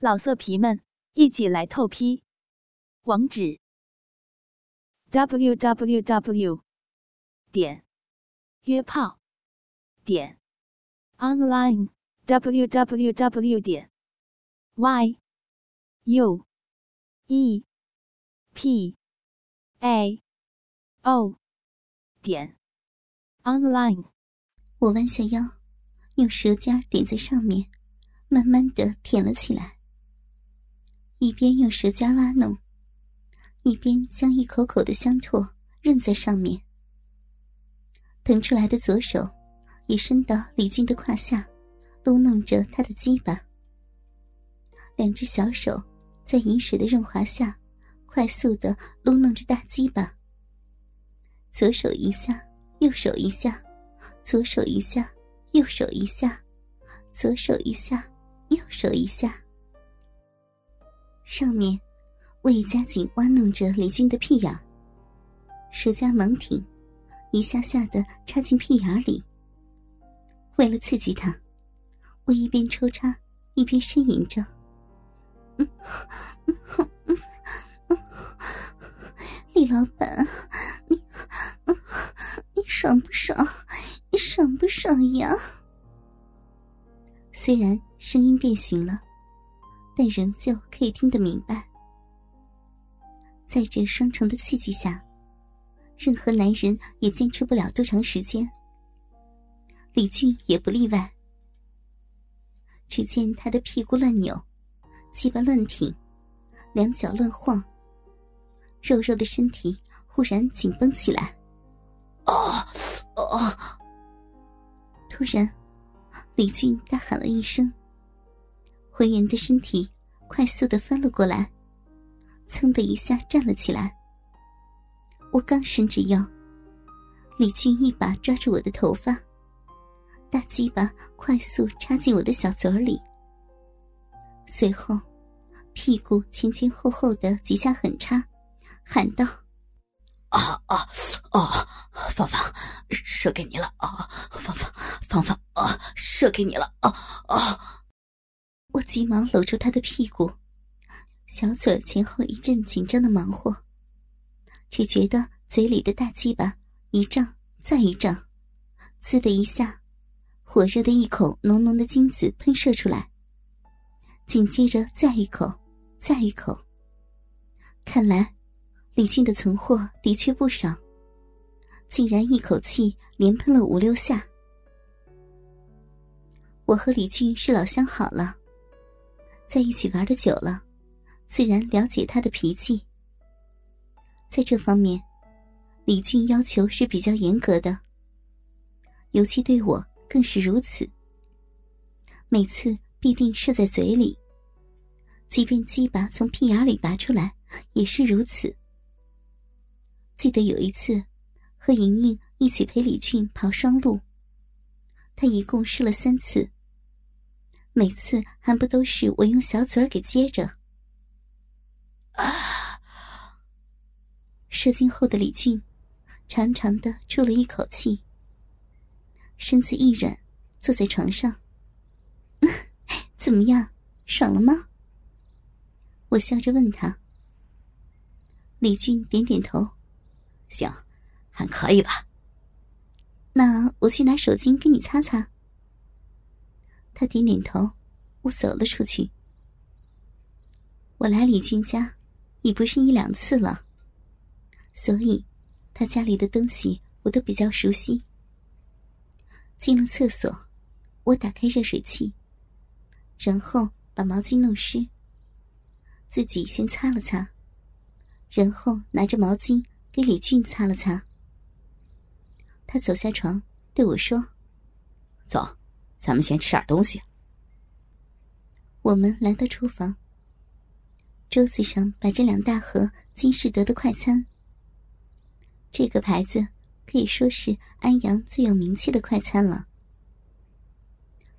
老色皮们，一起来透批！网址：w w w 点约炮点 online w w w 点 y u e p a o 点 online。我弯下腰，用舌尖点在上面，慢慢的舔了起来。一边用舌尖挖弄，一边将一口口的香唾润在上面。腾出来的左手也伸到李俊的胯下，撸弄着他的鸡巴。两只小手在饮水的润滑下，快速的撸弄着大鸡巴。左手一下，右手一下，左手一下，右手一下，左手一下，右手一下。上面，我也加紧挖弄着李军的屁眼，舌尖猛挺，一下下的插进屁眼里。为了刺激他，我一边抽插一边呻吟着：“嗯，李老板，你你爽不爽？你爽不爽呀？”虽然声音变形了。但仍旧可以听得明白，在这双重的刺激下，任何男人也坚持不了多长时间。李俊也不例外。只见他的屁股乱扭，鸡巴乱挺，两脚乱晃，肉肉的身体忽然紧绷起来。啊啊！突然，李俊大喊了一声。浑圆的身体快速的翻了过来，噌的一下站了起来。我刚伸直腰，李俊一把抓住我的头发，大鸡巴快速插进我的小嘴里，随后屁股前前后后的几下狠插，喊道：“啊啊啊！芳芳，射给你了啊！芳芳，芳芳啊，射给你了啊啊！”我急忙搂住他的屁股，小嘴前后一阵紧张的忙活，只觉得嘴里的大鸡巴一胀再一胀，滋的一下，火热的一口浓浓的精子喷射出来，紧接着再一口，再一口。看来李俊的存货的确不少，竟然一口气连喷了五六下。我和李俊是老相好了。在一起玩的久了，自然了解他的脾气。在这方面，李俊要求是比较严格的，尤其对我更是如此。每次必定射在嘴里，即便鸡巴从屁眼里拔出来，也是如此。记得有一次，和莹莹一起陪李俊跑双路，他一共试了三次。每次还不都是我用小嘴儿给接着？啊！射精后的李俊长长的出了一口气，身子一软，坐在床上。怎么样，爽了吗？我笑着问他。李俊点点头，行，还可以吧。那我去拿手巾给你擦擦。他点点头，我走了出去。我来李军家，已不是一两次了，所以他家里的东西我都比较熟悉。进了厕所，我打开热水器，然后把毛巾弄湿，自己先擦了擦，然后拿着毛巾给李俊擦了擦。他走下床，对我说：“走。”咱们先吃点东西。我们来到厨房，桌子上摆着两大盒金士德的快餐。这个牌子可以说是安阳最有名气的快餐了。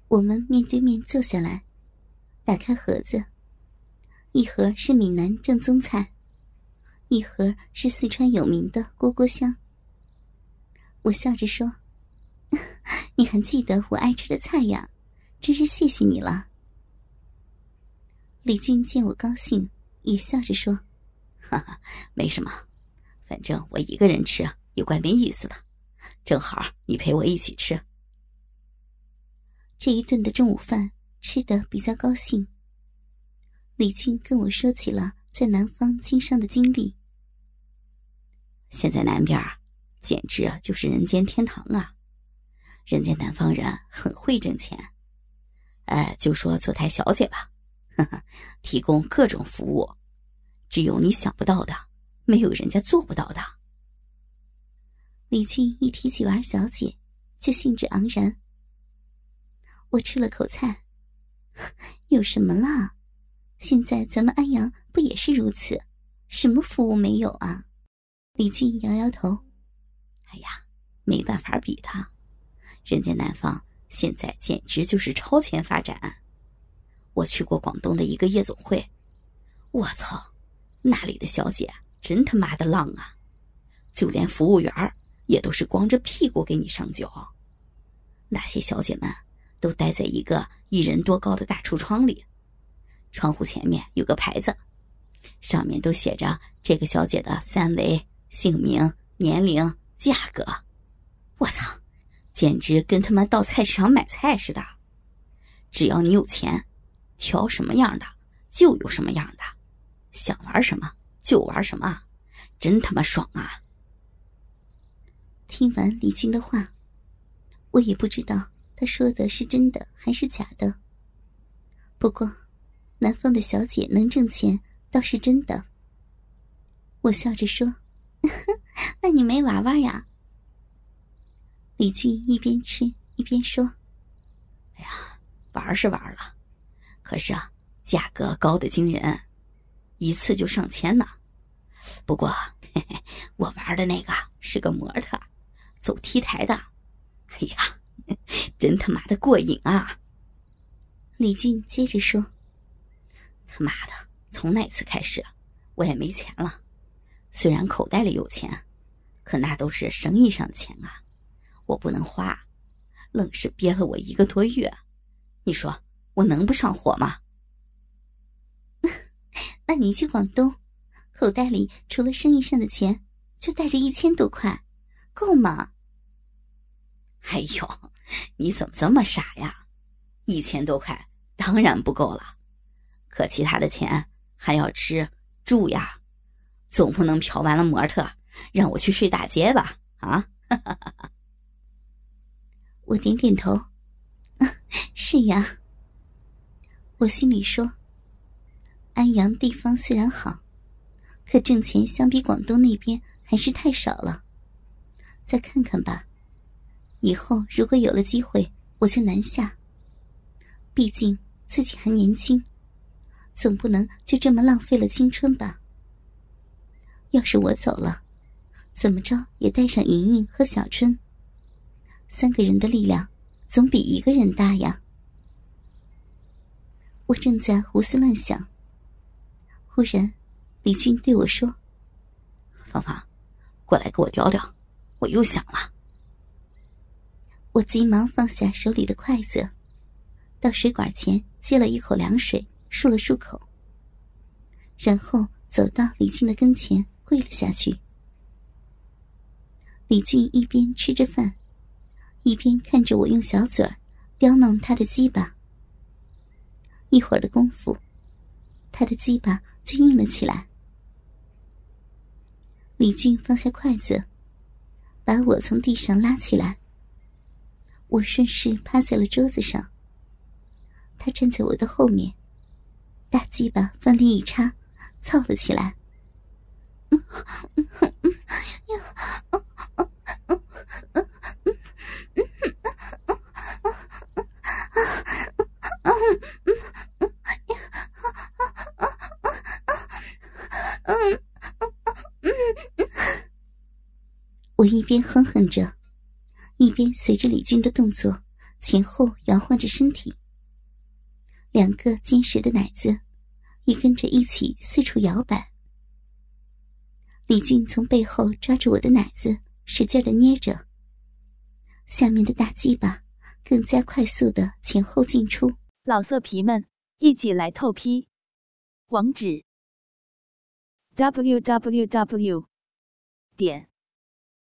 我们面对面坐下来，打开盒子，一盒是闽南正宗菜，一盒是四川有名的锅锅香。我笑着说。你还记得我爱吃的菜呀，真是谢谢你了。李俊见我高兴，也笑着说：“哈哈，没什么，反正我一个人吃也怪没意思的，正好你陪我一起吃。”这一顿的中午饭吃得比较高兴。李俊跟我说起了在南方经商的经历。现在南边简直就是人间天堂啊！人家南方人很会挣钱，哎，就说坐台小姐吧。呵呵，提供各种服务，只有你想不到的，没有人家做不到的。李俊一提起玩小姐，就兴致盎然。我吃了口菜，有什么啦？现在咱们安阳不也是如此？什么服务没有啊？李俊摇摇头。哎呀，没办法比他，人家南方现在简直就是超前发展。我去过广东的一个夜总会，我操，那里的小姐真他妈的浪啊！就连服务员也都是光着屁股给你上酒。那些小姐们都待在一个一人多高的大橱窗里，窗户前面有个牌子，上面都写着这个小姐的三围、姓名、年龄、价格。我操，简直跟他妈到菜市场买菜似的！只要你有钱。挑什么样的就有什么样的，想玩什么就玩什么，真他妈爽啊！听完李军的话，我也不知道他说的是真的还是假的。不过，南方的小姐能挣钱倒是真的。我笑着说：“ 那你没玩玩呀？”李俊一边吃一边说：“哎呀，玩是玩了。”可是啊，价格高的惊人，一次就上千呢。不过，嘿嘿，我玩的那个是个模特，走 T 台的。哎呀，真他妈的过瘾啊！李俊接着说：“他妈的，从那次开始，我也没钱了。虽然口袋里有钱，可那都是生意上的钱啊，我不能花，愣是憋了我一个多月。你说？”我能不上火吗？那你去广东，口袋里除了生意上的钱，就带着一千多块，够吗？哎呦，你怎么这么傻呀？一千多块当然不够了，可其他的钱还要吃住呀，总不能嫖完了模特让我去睡大街吧？啊！哈哈哈哈我点点头，是呀。我心里说：“安阳地方虽然好，可挣钱相比广东那边还是太少了。再看看吧，以后如果有了机会，我就南下。毕竟自己还年轻，总不能就这么浪费了青春吧。要是我走了，怎么着也带上莹莹和小春，三个人的力量总比一个人大呀。”我正在胡思乱想，忽然，李俊对我说：“芳芳，过来给我叼叼，我又想了。”我急忙放下手里的筷子，到水管前接了一口凉水，漱了漱口，然后走到李俊的跟前跪了下去。李俊一边吃着饭，一边看着我用小嘴儿叼弄他的鸡巴。一会儿的功夫，他的鸡巴就硬了起来。李俊放下筷子，把我从地上拉起来。我顺势趴在了桌子上。他站在我的后面，大鸡巴放力一插，操了起来。边哼哼着，一边随着李俊的动作前后摇晃着身体，两个坚实的奶子也跟着一起四处摇摆。李俊从背后抓住我的奶子，使劲的捏着，下面的大鸡巴更加快速的前后进出。老色皮们，一起来透批！网址：www. 点